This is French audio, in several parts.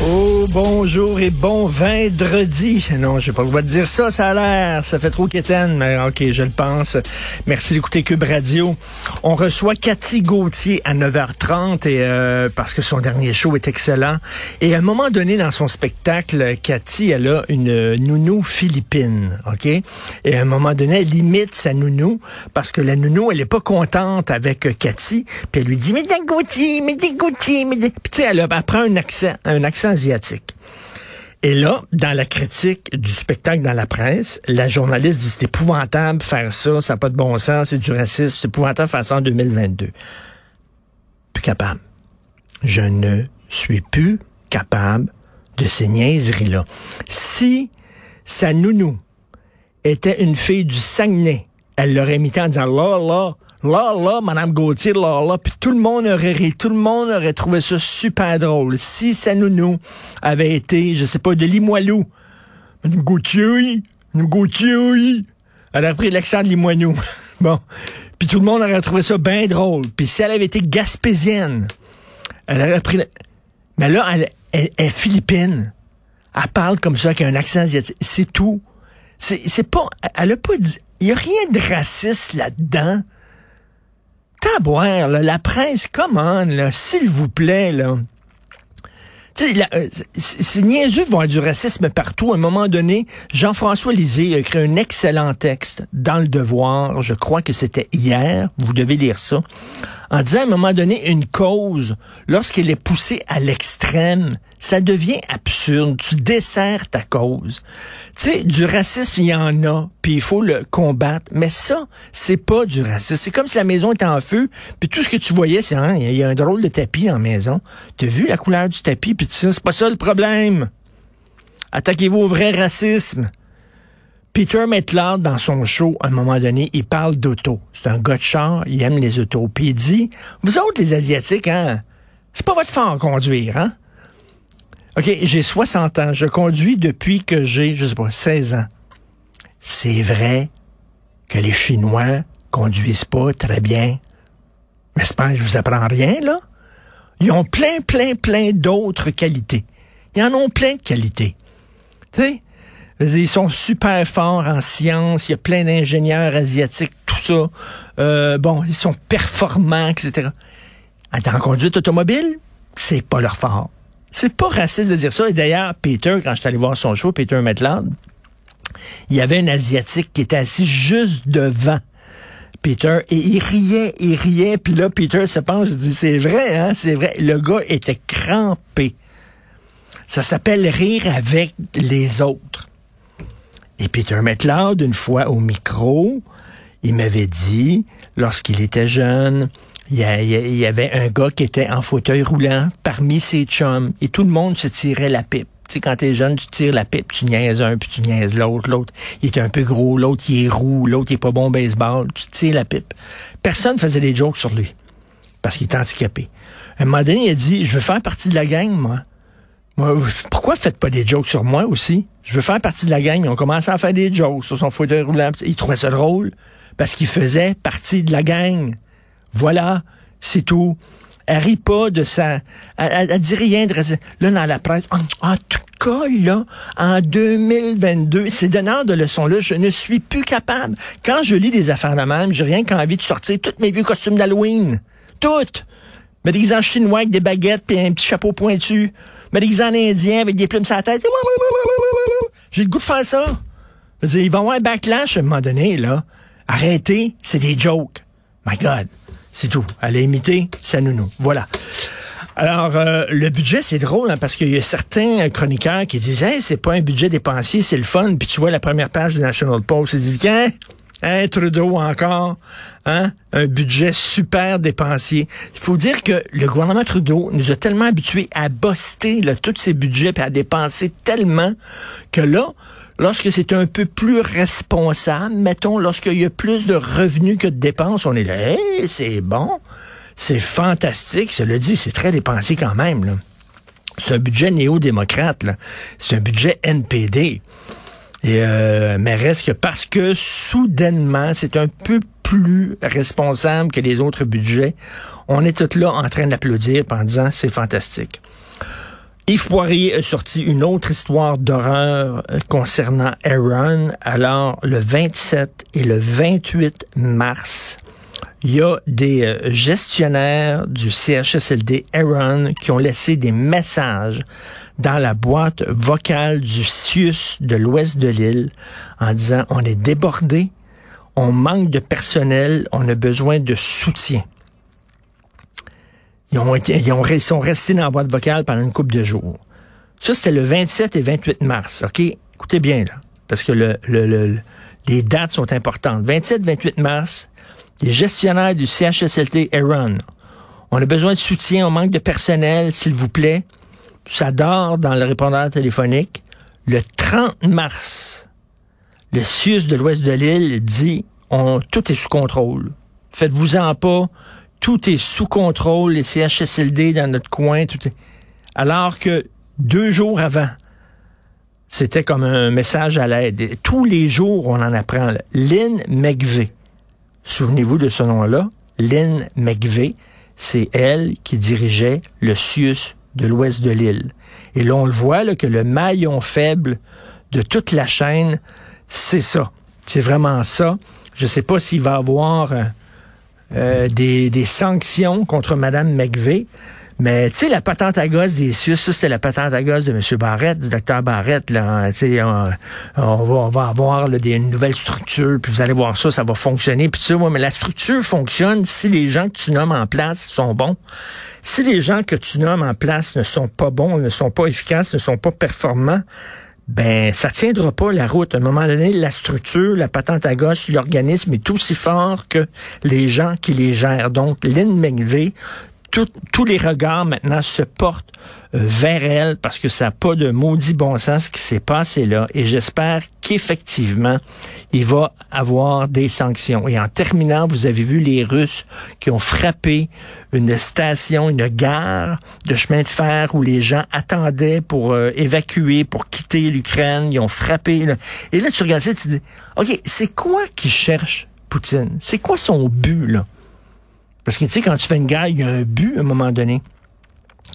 Oh, bonjour et bon vendredi. Non, je n'ai pas de dire ça, ça a l'air. Ça fait trop quétaine, mais ok, je le pense. Merci d'écouter Cube Radio. On reçoit Cathy Gauthier à 9h30 et euh, parce que son dernier show est excellent. Et à un moment donné dans son spectacle, Cathy, elle a une nounou philippine, ok? Et à un moment donné, elle imite sa nounou parce que la nounou, elle est pas contente avec Cathy. Puis elle lui dit, mais Gauthier, mais Gauthier, mais... Puis tu sais, elle, elle un accent, un accent asiatique. Et là, dans la critique du spectacle dans la presse, la journaliste dit c'est épouvantable faire ça, ça n'a pas de bon sens, c'est du racisme, c'est épouvantable faire ça en 2022. Plus capable. Je ne suis plus capable de ces niaiseries-là. Si sa nounou était une fille du Saguenay, elle l'aurait imité en disant là, là, là, là, Madame Gauthier, là, là, tout le monde aurait ri, tout le monde aurait trouvé ça super drôle. Si sa nounou avait été, je sais pas, de Limoilou, Madame Gauthier, elle aurait pris l'accent de Limoilou. bon. Puis tout le monde aurait trouvé ça bien drôle. Puis si elle avait été gaspésienne, elle aurait pris... le- Mais là, elle, est philippine. Elle parle comme ça avec un accent asiatique. C'est tout. C'est, pas, elle a pas dit, il a rien de raciste là-dedans. Taboire, là, la presse, comment, là, s'il vous plaît, là. La- euh, c'est niaiseux de voir du racisme partout. À un moment donné, Jean-François Lisée a écrit un excellent texte dans Le Devoir. Je crois que c'était hier. Vous devez lire ça. En disant à un moment donné, une cause, lorsqu'elle est poussée à l'extrême, ça devient absurde. Tu desserres ta cause. Tu sais, du racisme, il y en a, puis il faut le combattre. Mais ça, c'est pas du racisme. C'est comme si la maison était en feu, puis tout ce que tu voyais, c'est, hein, il y a un drôle de tapis la maison. T'as vu la couleur du tapis, puis c'est pas ça le problème. Attaquez-vous au vrai racisme. Peter Metlard, dans son show, à un moment donné, il parle d'auto. C'est un gars de char, il aime les autos. Puis il dit, vous autres, les Asiatiques, hein, c'est pas votre fort conduire, hein? OK, j'ai 60 ans. Je conduis depuis que j'ai, je sais pas, 16 ans. C'est vrai que les Chinois conduisent pas très bien. Mais c'est pas, je vous apprends rien, là. Ils ont plein, plein, plein d'autres qualités. Ils en ont plein de qualités. Tu sais? Ils sont super forts en sciences. Il y a plein d'ingénieurs asiatiques, tout ça. Euh, bon, ils sont performants, etc. La conduite automobile, c'est pas leur fort. C'est pas raciste de dire ça. Et d'ailleurs, Peter, quand je suis allé voir son show, Peter Metland, il y avait un Asiatique qui était assis juste devant Peter et il riait, il riait. Puis là, Peter se penche, il dit, c'est vrai, hein, c'est vrai. Le gars était crampé. Ça s'appelle rire avec les autres. Et Peter Metloud, une fois au micro, il m'avait dit, lorsqu'il était jeune, il y avait un gars qui était en fauteuil roulant parmi ses chums et tout le monde se tirait la pipe. Sais, quand t'es jeune, tu tires la pipe, tu niaises un, puis tu niaises l'autre. L'autre, il est un peu gros, l'autre, il est roux, l'autre, il est pas bon au baseball. Tu tires la pipe. Personne faisait des jokes sur lui parce qu'il était handicapé. À un moment donné, il a dit, je veux faire partie de la gang, moi. Pourquoi faites pas des jokes sur moi aussi? Je veux faire partie de la gang. Ils ont commencé à faire des jokes sur son fauteuil roulant. Ils trouvaient ça drôle parce qu'il faisait partie de la gang. Voilà, c'est tout. Elle rit pas de ça. Elle, elle, elle dit rien de. Là, dans la presse, en tout en 2022, ces donneurs de leçons-là, je ne suis plus capable. Quand je lis des affaires de même, j'ai rien qu'envie de sortir tous mes vieux costumes d'Halloween. Toutes! Me déguisé en chinois avec des baguettes puis un petit chapeau pointu. Me déguisé en indien avec des plumes sur la tête. J'ai le goût de faire ça. Je dire, il va y avoir un backlash à un moment donné, là. Arrêtez, c'est des jokes. My God. C'est tout. Allez imiter sa nounou. Voilà. Alors, euh, le budget, c'est drôle, hein, parce qu'il y a certains chroniqueurs qui disent Hey, c'est pas un budget dépensier, c'est le fun. Puis tu vois la première page du National Post, ils disent Hein, hein, Trudeau encore, hein, un budget super dépensier. Il faut dire que le gouvernement Trudeau nous a tellement habitués à boster là, tous ces budgets puis à dépenser tellement que là, Lorsque c'est un peu plus responsable, mettons, lorsqu'il y a plus de revenus que de dépenses, on est là, hey, c'est bon, c'est fantastique. Cela dit, c'est très dépensé quand même. Là. C'est un budget néo-démocrate. C'est un budget NPD. Et euh, mais reste que parce que soudainement, c'est un peu plus responsable que les autres budgets, on est tous là en train d'applaudir en disant c'est fantastique. Yves Poirier a sorti une autre histoire d'horreur euh, concernant Aaron. Alors, le 27 et le 28 mars, il y a des euh, gestionnaires du CHSLD Aaron qui ont laissé des messages dans la boîte vocale du CIUS de l'ouest de l'île en disant on est débordé, on manque de personnel, on a besoin de soutien. Ils, sont restés dans la boîte vocale pendant une couple de jours. Ça, c'était le 27 et 28 mars. OK? Écoutez bien, là. Parce que le, le, les dates sont importantes. 27-28 mars, les gestionnaires du CHSLT Aaron. On a besoin de soutien, on manque de personnel, s'il vous plaît. Ça dort dans le répondeur téléphonique. Le 30 mars, le CIUS de l'ouest de l'île dit on, tout est sous contrôle. Faites-vous-en pas tout est sous contrôle, les CHSLD dans notre coin, tout est... Alors que deux jours avant, c'était comme un message à l'aide. Tous les jours, on en apprend. Lynn McVeigh. Souvenez-vous de ce nom-là. Lynn McVeigh, c'est elle qui dirigeait le CIUS de l'ouest de l'île. Et là, on le voit là, que le maillon faible de toute la chaîne, c'est ça. C'est vraiment ça. Je ne sais pas s'il va y avoir euh, des, des, sanctions contre Mme McVeigh. Mais tu sais, la patente à gosse des Suisses, ça c'était la patente à gosse de M. Barrett, du docteur Barrett. Là, on, on, va, on va avoir là, des, une nouvelle structure, puis vous allez voir ça, ça va fonctionner. Puis tu sais, ouais, mais la structure fonctionne si les gens que tu nommes en place sont bons. Si les gens que tu nommes en place ne sont pas bons, ne sont pas efficaces, ne sont pas performants, ben ça tiendra pas la route. À un moment donné, la structure, la patente à gauche, l'organisme est aussi fort que les gens qui les gèrent. Donc, Lynn tous les regards maintenant se portent euh, vers elle parce que ça n'a pas de maudit bon sens qui s'est passé là. Et j'espère qu'effectivement, il va avoir des sanctions. Et en terminant, vous avez vu les Russes qui ont frappé une station, une gare de chemin de fer où les gens attendaient pour euh, évacuer, pour quitter l'Ukraine. Ils ont frappé. Et là, tu regardes ça, tu dis, OK, c'est quoi qui cherche Poutine? C'est quoi son but, là? Parce que, tu sais, quand tu fais une guerre, il y a un but à un moment donné.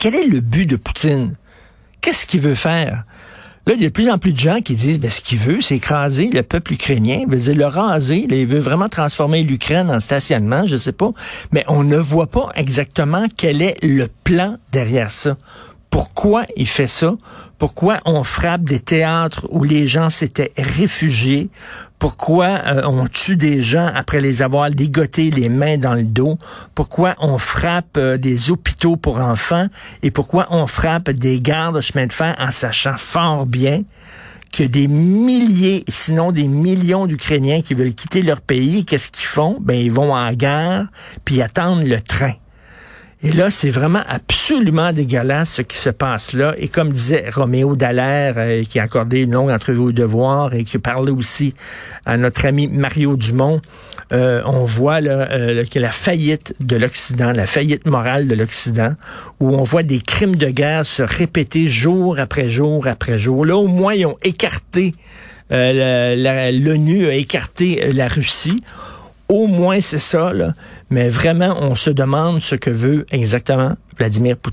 Quel est le but de Poutine? Qu'est-ce qu'il veut faire? Là, il y a de plus en plus de gens qui disent, ben, ce qu'il veut, c'est écraser le peuple ukrainien, il veut dire le raser, il veut vraiment transformer l'Ukraine en stationnement, je sais pas, mais on ne voit pas exactement quel est le plan derrière ça pourquoi il fait ça, pourquoi on frappe des théâtres où les gens s'étaient réfugiés, pourquoi euh, on tue des gens après les avoir ligotés les mains dans le dos, pourquoi on frappe euh, des hôpitaux pour enfants? Et pourquoi on frappe des gardes de chemin de fer en sachant fort bien a des milliers, sinon des millions d'Ukrainiens qui veulent quitter leur pays. Qu'est-ce qu'ils font? Ben, ils vont en gare puis attendent le train. Et là, c'est vraiment absolument dégueulasse ce qui se passe là. Et comme disait Roméo Dallaire, euh, qui a accordé une longue entrevue au devoir et qui parlait aussi à notre ami Mario Dumont, euh, on voit là, euh, la faillite de l'Occident, la faillite morale de l'Occident, où on voit des crimes de guerre se répéter jour après jour après jour. Là, au moins, ils ont écarté, l'ONU a écarté la Russie. Au moins, c'est ça, là. Mais vraiment, on se demande ce que veut exactement Vladimir Poutine.